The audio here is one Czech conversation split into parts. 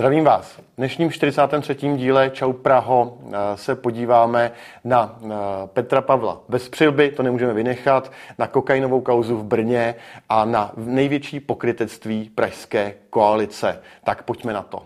Zdravím vás. V dnešním 43. díle Čau Praho eh, se podíváme na eh, Petra Pavla bez přilby, to nemůžeme vynechat, na kokainovou kauzu v Brně a na největší pokrytectví pražské koalice. Tak pojďme na to.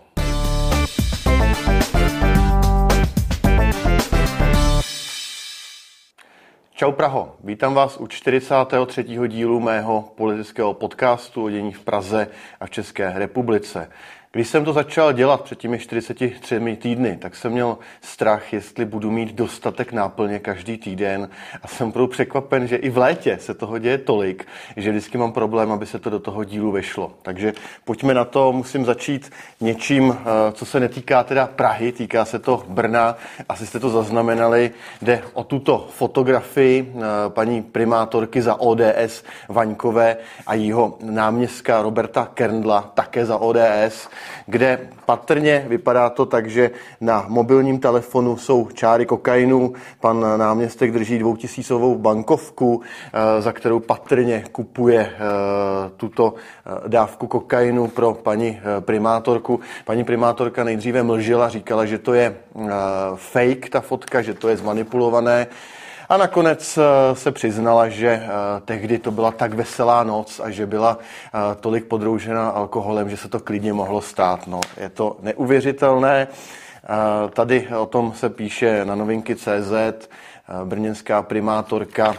Čau Praho, vítám vás u 43. dílu mého politického podcastu o dění v Praze a v České republice. Když jsem to začal dělat před těmi 43 týdny, tak jsem měl strach, jestli budu mít dostatek náplně každý týden a jsem opravdu překvapen, že i v létě se toho děje tolik, že vždycky mám problém, aby se to do toho dílu vešlo. Takže pojďme na to, musím začít něčím, eh, co se netýká teda Prahy, týká se to Brna. Asi jste to zaznamenali, jde o tuto fotografii eh, paní primátorky za ODS Vaňkové a jeho náměstka Roberta Kerndla, také za ODS kde patrně vypadá to tak, že na mobilním telefonu jsou čáry kokainu, pan náměstek drží dvoutisícovou bankovku, eh, za kterou patrně kupuje eh, tuto eh, dávku kokainu pro paní primátorku. Paní primátorka nejdříve mlžila, říkala, že to je fake, ta fotka, že to je zmanipulované. A nakonec eh, se přiznala, že eh, tehdy to byla tak veselá noc a že byla eh, tolik podroužena alkoholem, že se to klidně mohlo stát. No, je to neuvěřitelné. Tady o tom se píše na novinky CZ. Brněnská primátorka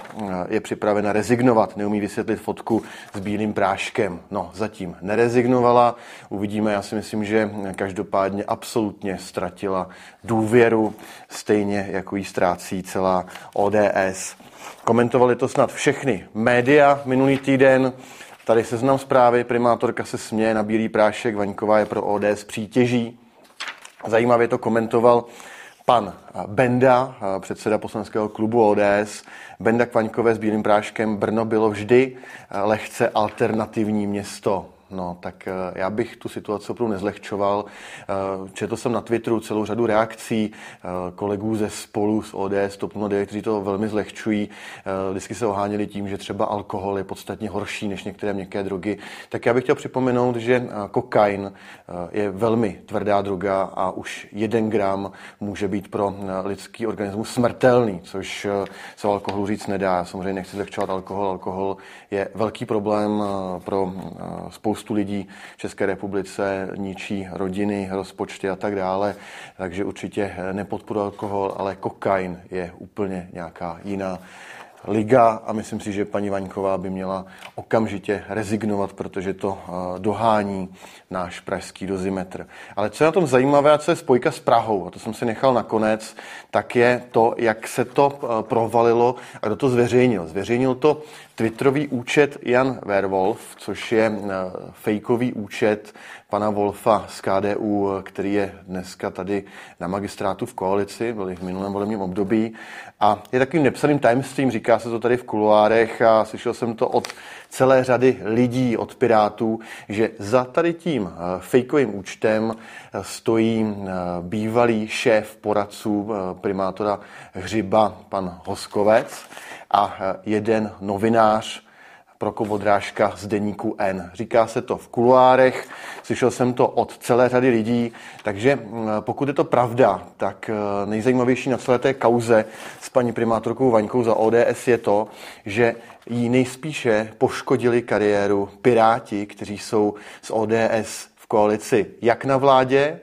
je připravena rezignovat, neumí vysvětlit fotku s bílým práškem. No, zatím nerezignovala, uvidíme, já si myslím, že každopádně absolutně ztratila důvěru, stejně jako jí ztrácí celá ODS. Komentovali to snad všechny média minulý týden, Tady seznam zprávy, primátorka se směje na bílý prášek, Vaňková je pro ODS přítěží. Zajímavě to komentoval pan Benda, předseda poslaneckého klubu ODS. Benda Kvaňkové s bílým práškem. Brno bylo vždy lehce alternativní město. No, tak eh, já bych tu situaci opravdu nezlehčoval. Eh, četl jsem na Twitteru celou řadu reakcí eh, kolegů ze spolu z ODS, TOP 09, kteří to velmi zlehčují. Vždycky se oháněli tím, že třeba alkohol je podstatně horší než některé měkké drogy. Tak já bych chtěl připomenout, že kokain je velmi tvrdá droga a už jeden gram může být pro lidský organismus smrtelný, což se o alkoholu říct nedá. Samozřejmě nechci zlehčovat alkohol. Alkohol je velký problém pro spoustu spoustu lidí v České republice ničí rodiny, rozpočty a tak dále, takže určitě nepodporu alkohol, ale kokain je úplně nějaká jiná liga a myslím si, že paní Vaňková by měla okamžitě rezignovat, protože to eh, dohání náš pražský dozimetr. Ale co je na tom zajímavé a co je spojka s Prahou, a to jsem si nechal nakonec, tak je to, jak se to eh, provalilo a kdo to zveřejnil. Zveřejnil to Twitterový účet Jan Werwolf, což je eh, fejkový účet pana Wolfa z KDU, který je dneska tady na magistrátu v koalici, byli v minulém volebním období. A je takovým nepsaným tajemstvím, říká se to tady v kuloárech a slyšel jsem to od celé řady lidí, od Pirátů, že za tady tím eh, fejkovým účtem eh, stojí bývalý šéf poradců primátora Hřiba, pan Hoskovec, a jeden novinář, Prokovodrážka z deníku N. Říká se to v kuloárech, slyšel jsem to od celé řady lidí, takže mm, pokud je to pravda, tak eh, nejzajímavější na celé té kauze s paní primátorkou Vaňkou za ODS je to, že jí nejspíše poškodili kariéru Piráti, kteří jsou z ODS v koalici jak na vládě,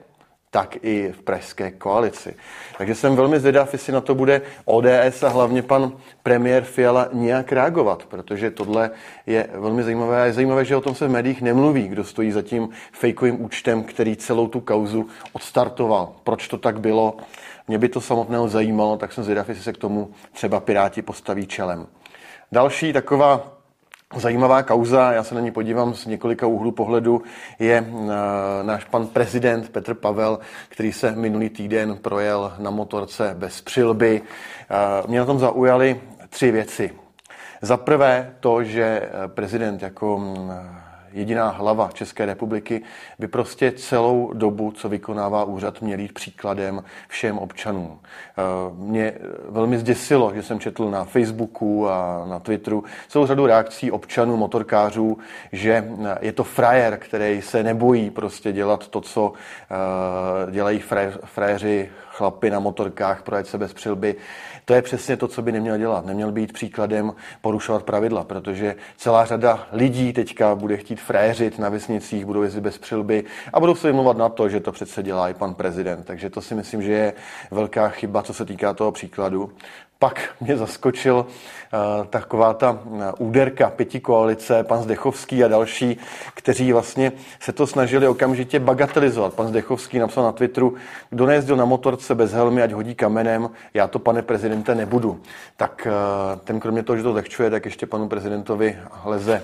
tak i v pražské koalici. Takže jsem velmi zvědav, jestli na to bude ODS a hlavně pan premiér Fiala nějak reagovat, protože tohle je velmi zajímavé a je zajímavé, že o tom se v médiích nemluví, kdo stojí za tím fejkovým účtem, který celou tu kauzu odstartoval. Proč to tak bylo? Mě by to samotného zajímalo, tak jsem zvědav, jestli se k tomu třeba Piráti postaví čelem. Další taková Zajímavá kauza, já se na ní podívám z několika úhlů pohledu, je uh, náš pan prezident Petr Pavel, který se minulý týden projel na motorce bez přilby. Uh, mě na tom zaujaly tři věci. Za prvé to, že prezident jako jediná hlava České republiky, by prostě celou dobu, co vykonává úřad, měl jít příkladem všem občanům. Eh, mě velmi zděsilo, že jsem četl na Facebooku a na Twitteru celou řadu reakcí občanů, motorkářů, že je to frajer, který se nebojí prostě dělat to, co dělají frajeři chlapy na motorkách, projet se bez přilby. To je přesně to, co by neměl dělat. Neměl být příkladem porušovat pravidla, protože celá řada lidí teďka bude chtít fréřit na vesnicích, budou jezdit bez přilby a budou se vymluvat na to, že to přece dělá i pan prezident. Takže to si myslím, že je velká chyba, co se týká toho příkladu pak mě zaskočil uh, taková ta uh, úderka pěti koalice, pan Zdechovský a další, kteří vlastně se to snažili okamžitě bagatelizovat. Pan Zdechovský napsal na Twitteru, kdo nejezdil na motorce bez helmy, ať hodí kamenem, já to, pane prezidente, nebudu. Tak uh, ten kromě toho, že to zlehčuje, tak ještě panu prezidentovi leze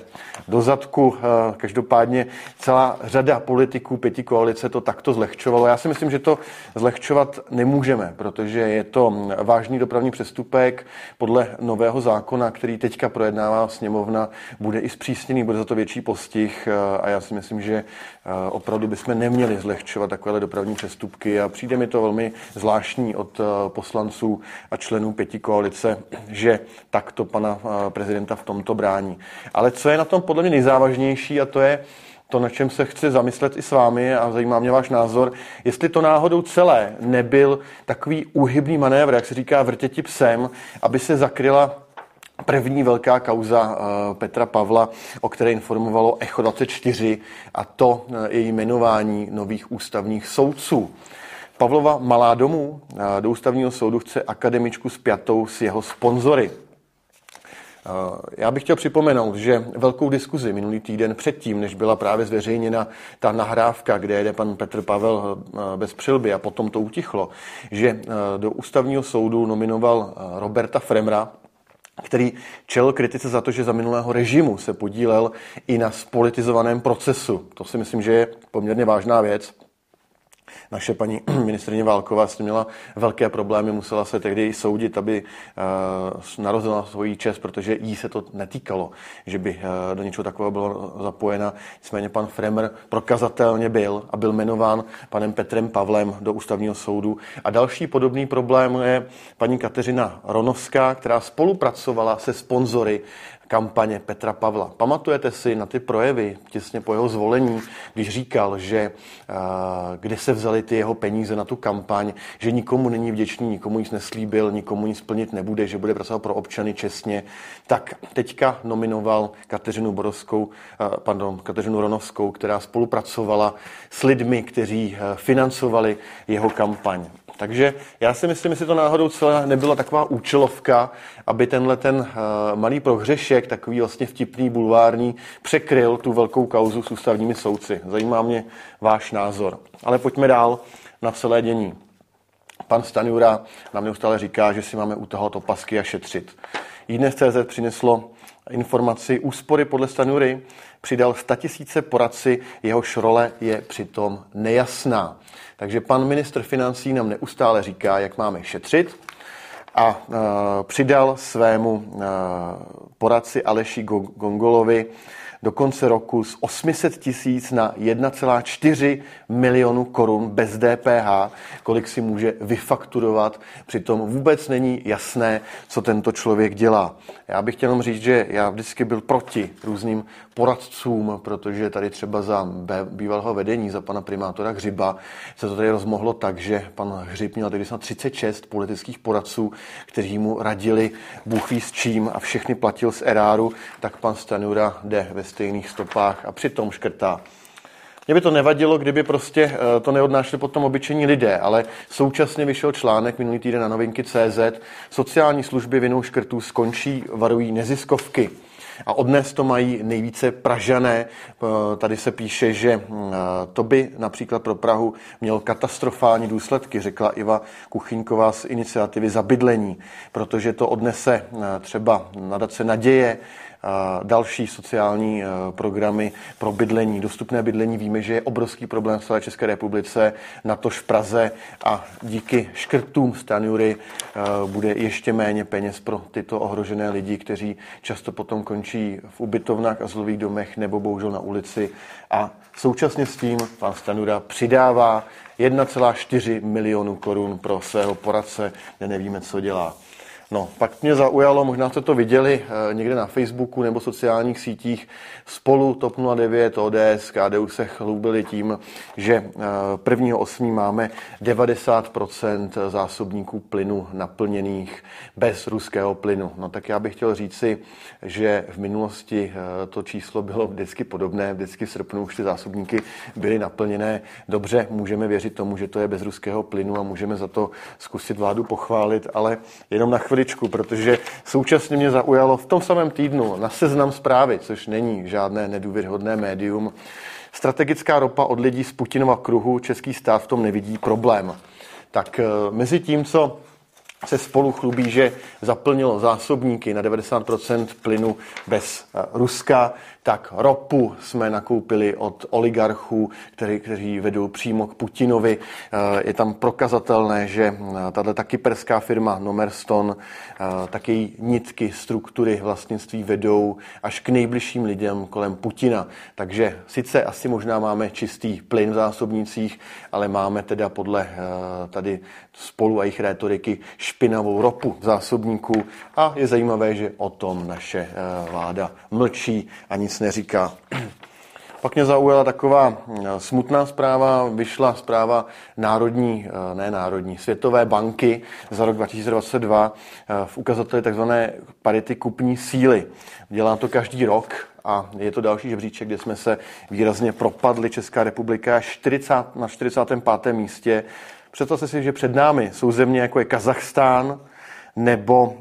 do zadku. Každopádně celá řada politiků pěti koalice to takto zlehčovalo. Já si myslím, že to zlehčovat nemůžeme, protože je to vážný dopravní přestup přestupek podle nového zákona, který teďka projednává sněmovna, bude i zpřísněný, bude za to větší postih eh, a já si myslím, že eh, opravdu bychom neměli zlehčovat takové dopravní přestupky a přijde mi to velmi zvláštní od eh, poslanců a členů pěti koalice, že takto pana prezidenta v tomto brání. Ale co je na tom podle mě nejzávažnější a to je, to, na čem se chci zamyslet i s vámi a zajímá mě váš názor, jestli to náhodou celé nebyl takový úhybný manévr, jak se říká vrtěti psem, aby se zakryla první velká kauza eh, Petra Pavla, o které informovalo Echo 24, a to eh, její jmenování nových ústavních soudců. Pavlova Malá domů eh, do ústavního soudu chce akademičku spjatou s jeho sponzory. Já bych chtěl připomenout, že velkou diskuzi minulý týden předtím, než byla právě zveřejněna ta nahrávka, kde jede pan Petr Pavel eh, bez přilby a potom to utichlo, že eh, do ústavního soudu nominoval eh, Roberta Fremra, který čel kritice za to, že za minulého režimu se podílel i na spolitizovaném procesu. To si myslím, že je poměrně vážná věc naše paní ministrině Válková s tím měla velké problémy, musela se tehdy soudit, aby uh, narozila svoji čest, protože jí se to netýkalo, že by uh, do něčeho takového bylo zapojena. Nicméně pan Fremer prokazatelně byl a byl jmenován panem Petrem Pavlem do ústavního soudu. A další podobný problém je paní Kateřina Ronovská, která spolupracovala se sponzory kampaně Petra Pavla. Pamatujete si na ty projevy těsně po jeho zvolení, když říkal, že uh, kde se vzaly ty jeho peníze na tu kampaň, že nikomu není vděčný, nikomu nic neslíbil, nikomu nic splnit nebude, že bude pracovat pro občany čestně, tak teďka nominoval Kateřinu Borovskou, uh, pardon, Kateřinu Ronovskou, která spolupracovala s lidmi, kteří uh, financovali jeho kampaň. Takže já si myslím, jestli to náhodou celé nebyla taková účelovka, aby tenhle ten uh, malý prohřešek, takový vlastně vtipný bulvární, překryl tu velkou kauzu s ústavními soudci. Zajímá mě váš názor. Ale pojďme dál na celé dění. Pan Stanjura nám neustále říká, že si máme utahovat opasky a šetřit. CZ přineslo informaci úspory podle Stanury, přidal 100 tisíce poradci, jeho šrole je přitom nejasná. Takže pan ministr financí nám neustále říká, jak máme šetřit a uh, přidal svému uh, poradci Aleši Gongolovi do konce roku z 800 tisíc na 1,4 milionu korun bez DPH, kolik si může vyfakturovat. Přitom vůbec není jasné, co tento člověk dělá. Já bych chtěl jenom říct, že já vždycky byl proti různým poradcům, protože tady třeba za bývalého vedení, za pana primátora Hřiba, se to tady rozmohlo tak, že pan Hřib měl tady snad 36 politických poradců, kteří mu radili Bůh s čím a všechny platil z eráru, tak pan Stanura jde ve stejných stopách a přitom škrtá. Mně by to nevadilo, kdyby prostě eh, to neodnášeli potom obyčejní lidé, ale současně vyšel článek minulý týden na novinky CZ. Sociální služby vinou škrtů skončí, varují neziskovky. A odnes to mají nejvíce Pražané. Eh, tady se píše, že eh, to by například pro Prahu měl katastrofální důsledky, řekla Iva Kuchyňková z iniciativy za bydlení, protože to odnese třeba nadace naděje, další sociální programy pro bydlení, dostupné bydlení. Víme, že je obrovský problém v celé České republice, natož v Praze a díky škrtům Stanjury bude ještě méně peněz pro tyto ohrožené lidi, kteří často potom končí v ubytovnách a zlových domech nebo bohužel na ulici. A současně s tím pan Stanura přidává 1,4 milionu korun pro svého poradce, kde nevíme, co dělá. No, pak mě zaujalo, možná jste to viděli eh, někde na Facebooku nebo sociálních sítích, spolu TOP 09, ODS, KDU se chlubili tím, že 1.8. Eh, máme 90% zásobníků plynu naplněných bez ruského plynu. No tak já bych chtěl říci, že v minulosti eh, to číslo bylo vždycky podobné, vždycky v srpnu už ty zásobníky byly naplněné. Dobře, můžeme věřit tomu, že to je bez ruského plynu a můžeme za to zkusit vládu pochválit, ale jenom na chviličku, protože současně mě zaujalo v tom samém týdnu na seznam zprávy, což není žádné nedůvěryhodné médium, strategická ropa od lidí z Putinova kruhu, český stát v tom nevidí problém. Tak eh, mezi tím, co se spolu chlubí, že zaplnilo zásobníky na 90% plynu bez eh, Ruska, tak ropu jsme nakoupili od oligarchů, který, kteří vedou přímo k Putinovi. Eh, je tam prokazatelné, že eh, tato ta kyperská firma Nomerston taky nitky, struktury vlastnictví vedou až k nejbližším lidem kolem Putina. Takže sice asi možná máme čistý plyn v zásobnicích, ale máme teda podle tady spolu a jejich rétoriky špinavou ropu v zásobníku a je zajímavé, že o tom naše eh, vláda mlčí a nic neříká. Pak mě zaujala taková eh, smutná zpráva, vyšla zpráva Národní, eh, ne Národní, Světové banky za rok 2022 v ukazateli tzv. parity kupní síly. Dělá to každý rok a je to další žebříček, kde jsme se výrazně propadli. Česká republika 40, na 45. místě Představte si, že před námi jsou země jako je Kazachstán nebo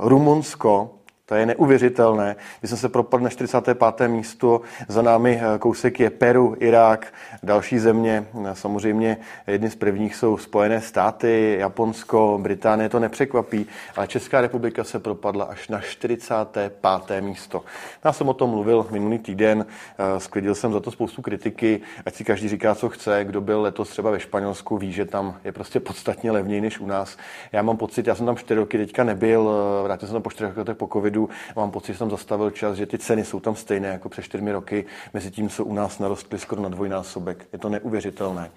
Rumunsko, to je neuvěřitelné. Když jsem se propadl na 45. místo, za námi eh, kousek je Peru, Irák, další země. Eh, samozřejmě jedny z prvních jsou Spojené státy, Japonsko, Británie, to nepřekvapí, ale Česká republika se propadla až na 45. místo. Já jsem o tom mluvil minulý týden, eh, sklidil jsem za to spoustu kritiky, ať si každý říká, co chce. Kdo byl letos třeba ve Španělsku, ví, že tam je prostě podstatně levněji než u nás. Já mám pocit, já jsem tam čtyři roky teďka nebyl, vrátil jsem tam po čtyřech letech po covidu, covidu. Mám pocit, že jsem zastavil čas, že ty ceny jsou tam stejné jako před čtyřmi roky, mezi tím, co u nás narostly skoro na dvojnásobek. Je to neuvěřitelné.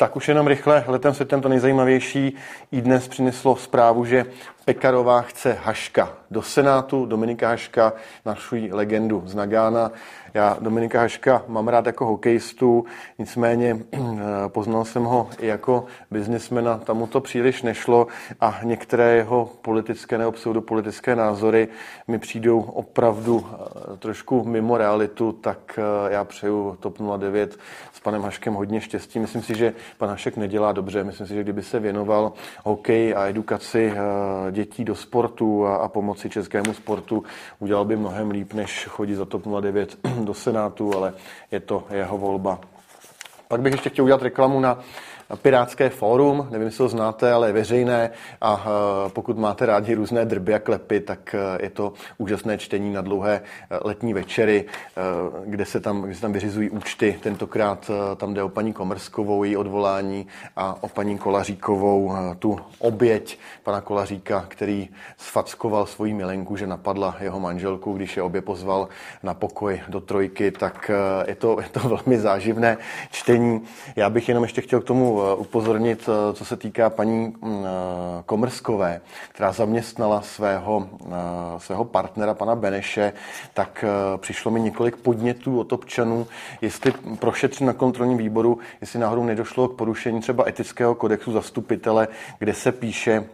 Tak už jenom rychle, letem světem to nejzajímavější. I dnes přineslo zprávu, že Pekarová chce Haška do Senátu. Dominika Haška, našu legendu z Nagána. Já Dominika Haška mám rád jako hokejistu, nicméně poznal jsem ho i jako biznismena, tam mu to příliš nešlo a některé jeho politické nebo pseudopolitické názory mi přijdou opravdu eh, trošku mimo realitu, tak eh, já přeju TOP 09 s panem Haškem hodně štěstí. Myslím si, že pan Hašek nedělá dobře. Myslím si, že kdyby se věnoval hokeji a edukaci eh, dětí do sportu a, a pomoci českému sportu, udělal by mnohem líp, než chodit za TOP 09 do Senátu, ale je to jeho volba. Pak bych ještě chtěl udělat reklamu na Pirátské fórum, nevím, jestli ho znáte, ale je veřejné a e, pokud máte rádi různé drby a klepy, tak e, je to úžasné čtení na dlouhé e, letní večery, kde se tam, kde se tam vyřizují účty. Tentokrát tam jde o paní Komerskovou, její odvolání a o paní Kolaříkovou, tu oběť pana Kolaříka, který sfackoval svoji milenku, že napadla jeho manželku, když je obě pozval na pokoj do trojky, tak je to, je to velmi záživné čtení. Já bych jenom ještě chtěl k tomu upozornit, eh, co se týká paní mm, eh, Komrskové, která zaměstnala svého, svého partnera, pana Beneše, tak přišlo mi několik podnětů od občanů, jestli prošetřit na kontrolním výboru, jestli náhodou nedošlo k porušení třeba etického kodexu zastupitele, kde se píše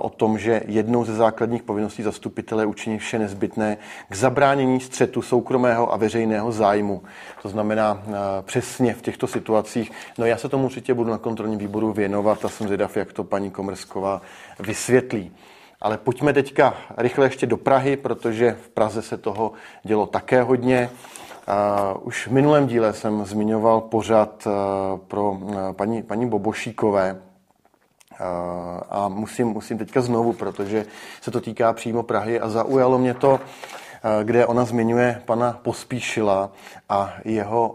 o tom, že jednou ze základních povinností zastupitele je učinit vše nezbytné k zabránění střetu soukromého a veřejného zájmu. To znamená přesně v těchto situacích. No já se tomu určitě budu na kontrolním výboru věnovat a jsem zvědav, jak to paní Komrsková vysvětlí. Ale pojďme teďka rychle ještě do Prahy, protože v Praze se toho dělo také hodně. Už v minulém díle jsem zmiňoval pořad pro paní, paní Bobošíkové, a musím, musím teďka znovu, protože se to týká přímo Prahy a zaujalo mě to, kde ona zmiňuje pana Pospíšila a jeho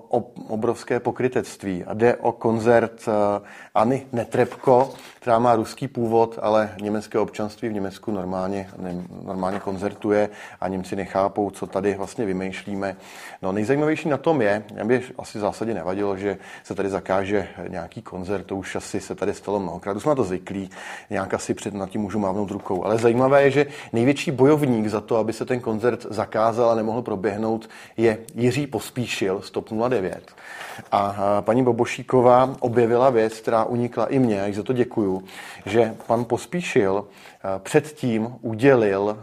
obrovské pokrytectví. A jde o koncertAny Netrebko, která má ruský původ, ale německé občanství v Německu normálně, normálně koncertuje a Němci nechápou, co tady vlastně vymýšlíme. No nejzajímavější na tom je, mě by asi v zásadě nevadilo, že se tady zakáže nějaký koncert, to už asi se tady stalo mnohokrát, už jsme na to zvyklí, nějak asi před nad tím můžu mávnout rukou. Ale zajímavé je, že největší bojovník za to, aby se ten koncert zakázal a nemohl proběhnout, je Jiří Pospíšil z TOP 09. A paní Bobošíková objevila věc, která unikla i mně, a za to děkuju, že pan Pospíšil předtím udělil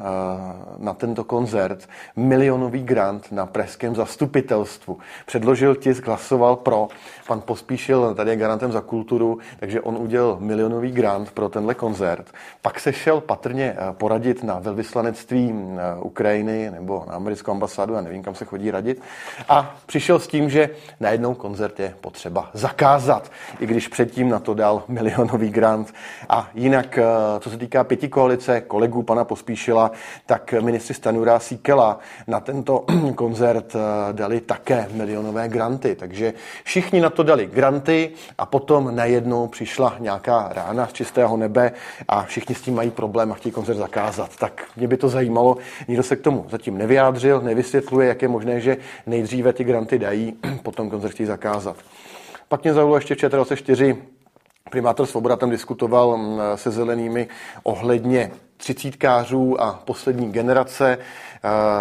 na tento koncert milionový grant na pražském zastupitelstvu. Předložil tisk, hlasoval pro. Pan Pospíšil tady je garantem za kulturu, takže on udělal milionový grant pro tenhle koncert. Pak se šel patrně poradit na velvyslanectví Ukrajiny nebo na americkou ambasádu, já nevím, kam se chodí radit. A přišel s tím, že najednou koncert je potřeba zakázat, i když předtím na to dal milionový grant. A jinak, co se týká pěti koalice kolegů pana Pospíšila, tak ministři Stanura Síkela na tento koncert eh, dali také milionové granty. Takže všichni na to dali granty a potom najednou přišla nějaká rána z čistého nebe a všichni s tím mají problém a chtějí koncert zakázat. Tak mě by to zajímalo, nikdo se k tomu zatím nevyjádřil, nevysvětluje, jak je možné, že nejdříve ty granty dají, potom koncert chtějí zakázat. Pak mě zaujalo ještě v 4 Primátor Svoboda tam diskutoval mm, se zelenými ohledně třicítkářů a poslední generace.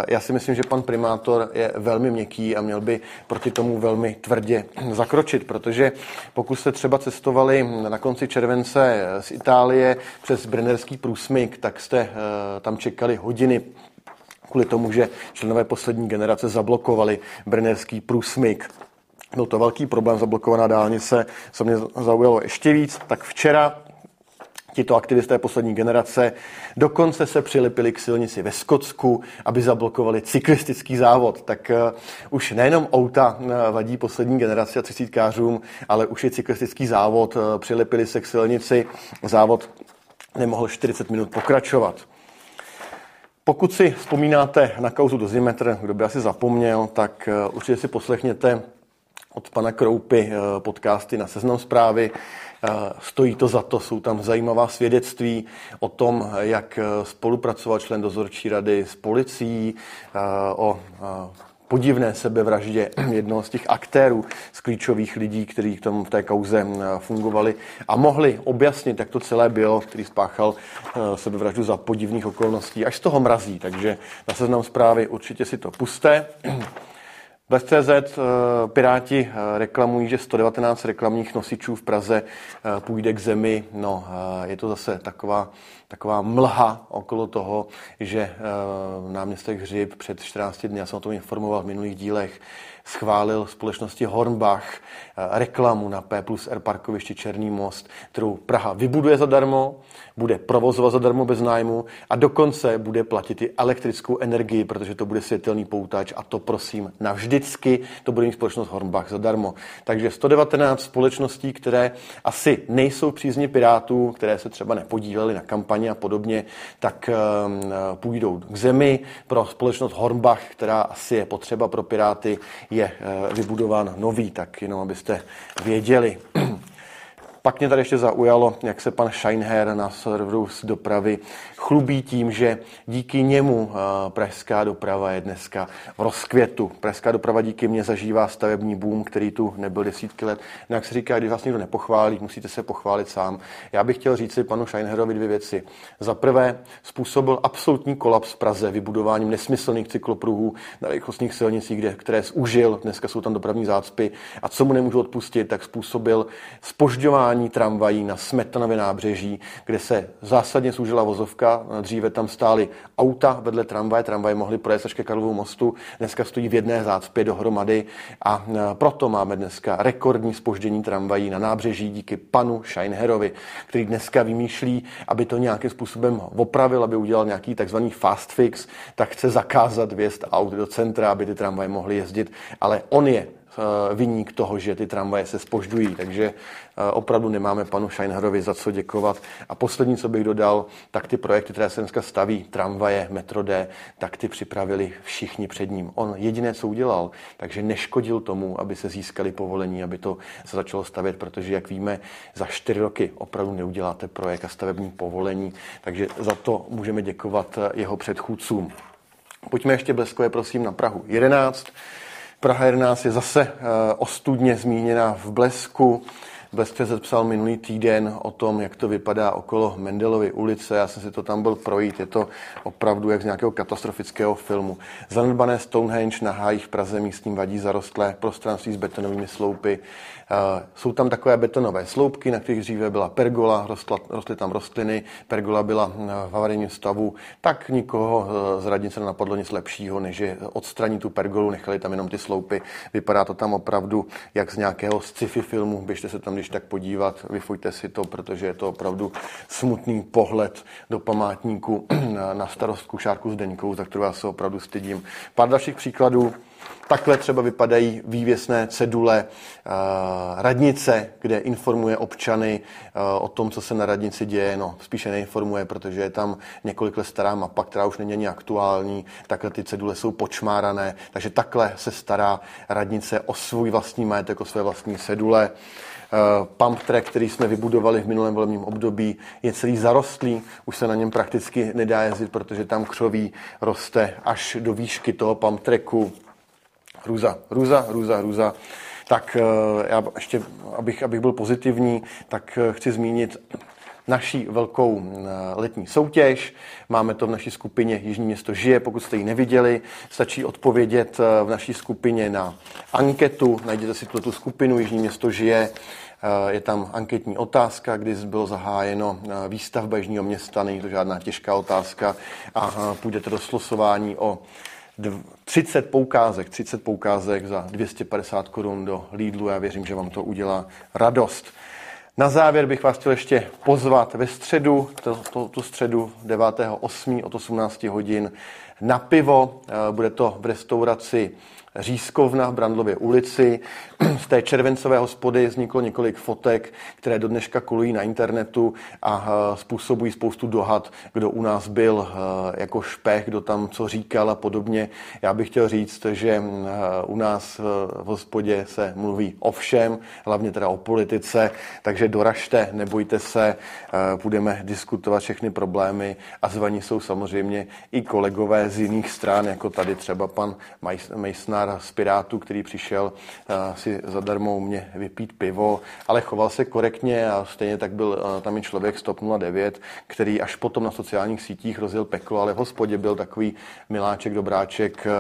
Já si myslím, že pan primátor je velmi měkký a měl by proti tomu velmi tvrdě zakročit, protože pokud jste třeba cestovali na konci července z Itálie přes Brennerský průsmyk, tak jste eh, tam čekali hodiny kvůli tomu, že členové poslední generace zablokovali Brennerský průsmyk. Byl to velký problém, zablokovaná dálnice, co mě zaujalo ještě víc, tak včera tito aktivisté poslední generace dokonce se přilepili k silnici ve Skotsku, aby zablokovali cyklistický závod. Tak uh, už nejenom auta uh, vadí poslední generaci a třicítkářům, ale už je cyklistický závod, uh, přilepili se k silnici, závod nemohl 40 minut pokračovat. Pokud si vzpomínáte na kauzu Dozimetr, kdo by asi zapomněl, tak určitě si poslechněte od pana Kroupy eh, podcasty na seznam zprávy. Eh, stojí to za to, jsou tam zajímavá svědectví o tom, jak eh, spolupracoval člen dozorčí rady s policií, o podivné sebevraždě jednoho z těch aktérů, z klíčových lidí, kteří v, tom, v té kauze fungovali a mohli objasnit, jak to celé bylo, který spáchal sebevraždu za podivných okolností, až z toho mrazí. Takže na seznam zprávy určitě si to puste. Bez.cz eh, Piráti eh, reklamují, že 119 reklamních nosičů v Praze eh, půjde k zemi. No, je to zase taková, taková mlha okolo toho, že náměstek Hřib před 14 dny, já jsem o tom informoval v minulých dílech, schválil společnosti Hornbach reklamu na P plus R parkoviště Černý most, kterou Praha vybuduje zadarmo, bude provozovat zadarmo bez nájmu a dokonce bude platit i elektrickou energii, protože to bude světelný poutač a to prosím navždycky, to bude mít společnost Hornbach zadarmo. Takže 119 společností, které asi nejsou přízně Pirátů, které se třeba nepodílely na kampani a podobně, tak ehm, půjdou k zemi. Pro společnost Hornbach, která asi je potřeba pro Piráty, je eh, vybudován nový, tak jenom abyste věděli. Pak mě tady ještě zaujalo, jak se pan Scheinher na serveru z dopravy chlubí tím, že díky němu eh, pražská doprava je dneska v rozkvětu. Pražská doprava díky mně zažívá stavební boom, který tu nebyl desítky let. Jak se říká, když vás někdo nepochválí, musíte se pochválit sám. Já bych chtěl říct si panu Scheinherovi dvě věci. Za prvé, způsobil absolutní kolaps v Praze vybudováním nesmyslných cyklopruhů na rychlostních silnicích, kde, které zúžil, dneska jsou tam dopravní zácpy. A co mu nemůžu odpustit, tak způsobil spožďování tramvají na Smetanově nábřeží, kde se zásadně zúžila vozovka. Dříve tam stály auta vedle tramvaje, tramvaje mohly projet až ke Karlovu mostu, dneska stojí v jedné zácpě dohromady. A e, proto máme dneska rekordní spoždění tramvají na nábřeží díky panu Scheinherovi, který dneska vymýšlí, aby to nějakým způsobem opravil, aby udělal nějaký takzvaný fast fix, tak chce zakázat vjezd aut do centra, aby ty tramvaje mohly jezdit, ale on je vyník toho, že ty tramvaje se spožďují, takže opravdu nemáme panu Scheinherovi za co děkovat. A poslední, co bych dodal, tak ty projekty, které se dneska staví, tramvaje, metro D, tak ty připravili všichni před ním. On jediné, co udělal, takže neškodil tomu, aby se získali povolení, aby to se začalo stavět, protože, jak víme, za čtyři roky opravdu neuděláte projekt a stavební povolení, takže za to můžeme děkovat jeho předchůdcům. Pojďme ještě bleskově, prosím, na Prahu 11. Praha 11 je zase uh, ostudně zmíněna v blesku. Blesk.cz psal minulý týden o tom, jak to vypadá okolo Mendelovy ulice. Já jsem si to tam byl projít. Je to opravdu jak z nějakého katastrofického filmu. Zanedbané Stonehenge na hájích v Praze místním vadí zarostlé prostranství s betonovými sloupy. Eh, jsou tam takové betonové sloupky, na kterých dříve byla pergola, rostla, rostly tam rostliny, pergola byla eh, v havarijním stavu, tak nikoho eh, z radnice napadlo nic lepšího, než je odstranit tu pergolu, nechali tam jenom ty sloupy. Vypadá to tam opravdu jak z nějakého sci-fi filmu, běžte se tam když tak podívat, vyfujte si to, protože je to opravdu smutný pohled do památníku na starostku Šárku Zdeňkou, za kterou já se opravdu stydím. Pár dalších příkladů. Takhle třeba vypadají vývěsné cedule uh, radnice, kde informuje občany uh, o tom, co se na radnici děje. No, spíše neinformuje, protože je tam několik let stará mapa, která už není ani aktuální. Takhle ty cedule jsou počmárané. Takže takhle se stará radnice o svůj vlastní majetek, o své vlastní cedule. Uh, pump track, který jsme vybudovali v minulém volebním období, je celý zarostlý, už se na něm prakticky nedá jezdit, protože tam křoví roste až do výšky toho pump tracku. Hrůza, hrůza, hrůza, hrůza. Tak eh, já ještě, abych, abych byl pozitivní, tak eh, chci zmínit naší velkou eh, letní soutěž. Máme to v naší skupině Jižní město žije. Pokud jste ji neviděli, stačí odpovědět v naší skupině na anketu. Najděte si tu skupinu Jižní město žije. Je tam anketní otázka, kdy bylo zahájeno výstavba Jižního města, není to žádná těžká otázka a půjdete do slosování o 30 poukázek, 30 poukázek za 250 korun do Lidlu. Já věřím, že vám to udělá radost. Na závěr bych vás chtěl ještě pozvat ve středu, to, to, tu středu 9.8. od 18 hodin na pivo. Eh, bude to v restauraci Řízkovna v Brandlově ulici. Z té červencové hospody vzniklo několik fotek, které do dneška kolují na internetu a eh, způsobují spoustu dohad, kdo u nás byl eh, jako špech, kdo tam co říkal a podobně. Já bych chtěl říct, že eh, u nás v hospodě se mluví o všem, hlavně teda o politice, takže doražte, nebojte se, budeme diskutovat všechny problémy a zvaní jsou samozřejmě i kolegové z jiných stran, jako tady třeba pan Mejsnar z Pirátů, který přišel uh, si zadarmo u mě vypít pivo, ale choval se korektně a stejně tak byl uh, tam i člověk z TOP 09, který až potom na sociálních sítích rozjel peklo, ale v hospodě byl takový miláček, dobráček uh,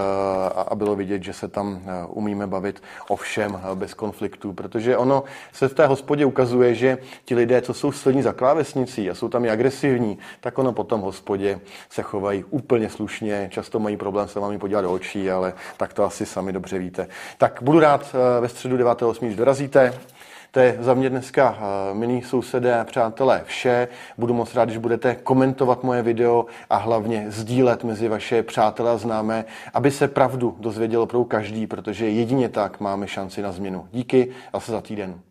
a bylo vidět, že se tam umíme bavit o všem bez konfliktů, protože ono se v té hospodě ukazuje, že ti lidé, co jsou silní za klávesnicí a jsou tam i agresivní, tak ono potom v hospodě se chovají úplně slušně, často mají problém se vám podívat do očí, ale tak to asi sami dobře víte. Tak budu rád eh, ve středu 9.8. když dorazíte. To je za mě dneska, eh, milí sousedé a přátelé, vše. Budu moc rád, když budete komentovat moje video a hlavně sdílet mezi vaše přátelé a známé, aby se pravdu dozvěděl pro každý, protože jedině tak máme šanci na změnu. Díky a se za týden.